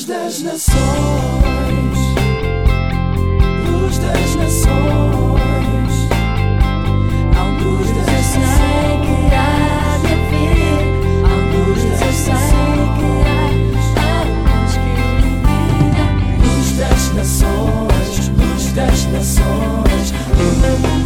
Luz das nações, luz das nações, a luz das nações, que há de haver a luz das nações, luz das nações, luz das nações.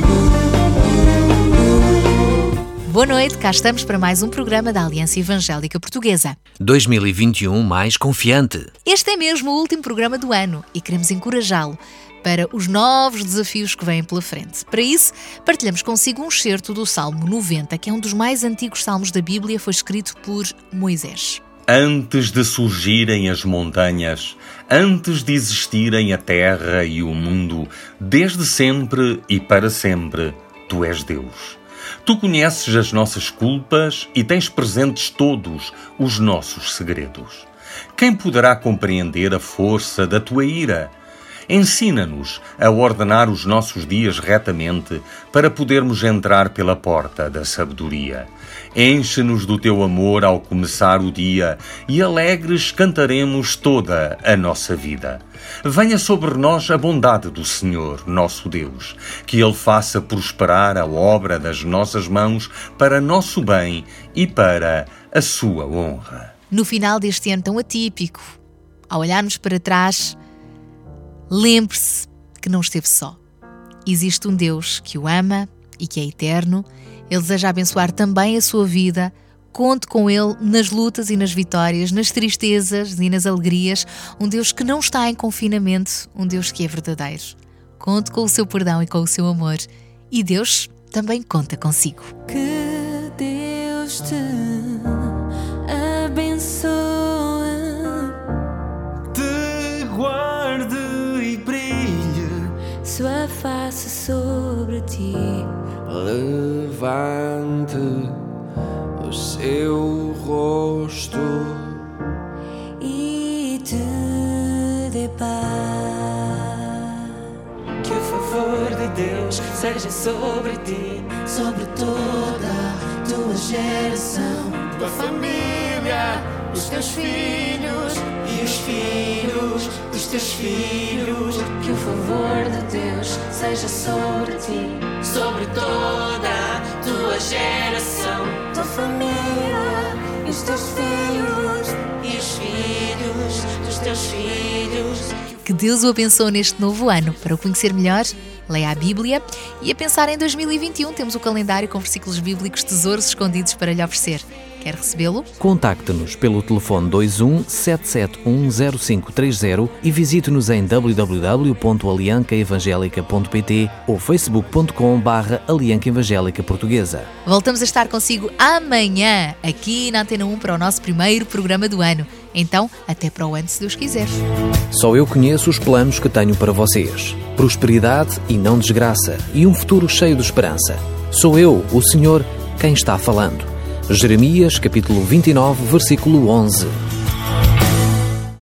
Boa noite, cá estamos para mais um programa da Aliança Evangélica Portuguesa. 2021 mais confiante. Este é mesmo o último programa do ano e queremos encorajá-lo para os novos desafios que vêm pela frente. Para isso, partilhamos consigo um excerto do Salmo 90, que é um dos mais antigos salmos da Bíblia, foi escrito por Moisés. Antes de surgirem as montanhas, antes de existirem a terra e o mundo, desde sempre e para sempre, tu és Deus. Tu conheces as nossas culpas e tens presentes todos os nossos segredos. Quem poderá compreender a força da tua ira? Ensina-nos a ordenar os nossos dias retamente para podermos entrar pela porta da sabedoria. Enche-nos do teu amor ao começar o dia e alegres cantaremos toda a nossa vida. Venha sobre nós a bondade do Senhor, nosso Deus, que Ele faça prosperar a obra das nossas mãos para nosso bem e para a sua honra. No final deste ano tão atípico, ao olharmos para trás, lembre-se que não esteve só. Existe um Deus que o ama e que é eterno. Ele deseja abençoar também a sua vida. Conte com Ele nas lutas e nas vitórias, nas tristezas e nas alegrias. Um Deus que não está em confinamento, um Deus que é verdadeiro. Conte com o seu perdão e com o seu amor. E Deus também conta consigo. Que Deus te face sobre ti Levante o seu rosto e te dê paz. Que o favor de Deus seja sobre ti, sobre toda a tua geração, tua família, os teus filhos e os filhos dos teus filhos. Que o favor seja sobre ti, sobre toda a tua geração, tua família e os teus filhos e os filhos dos teus filhos. Que Deus o abençoe neste novo ano. Para o conhecer melhor, leia a Bíblia e a pensar em 2021 temos o calendário com versículos bíblicos tesouros escondidos para lhe oferecer. Quer recebê-lo? Contacte-nos pelo telefone 21 771 0530 e visite-nos em www.aliancaevangelica.pt ou facebook.com barra Alianca Evangélica Portuguesa. Voltamos a estar consigo amanhã, aqui na Antena 1 para o nosso primeiro programa do ano. Então, até para o ano, se Deus quiser. Só eu conheço os planos que tenho para vocês. Prosperidade e não desgraça, e um futuro cheio de esperança. Sou eu, o Senhor, quem está falando. Jeremias, capítulo 29, versículo 11.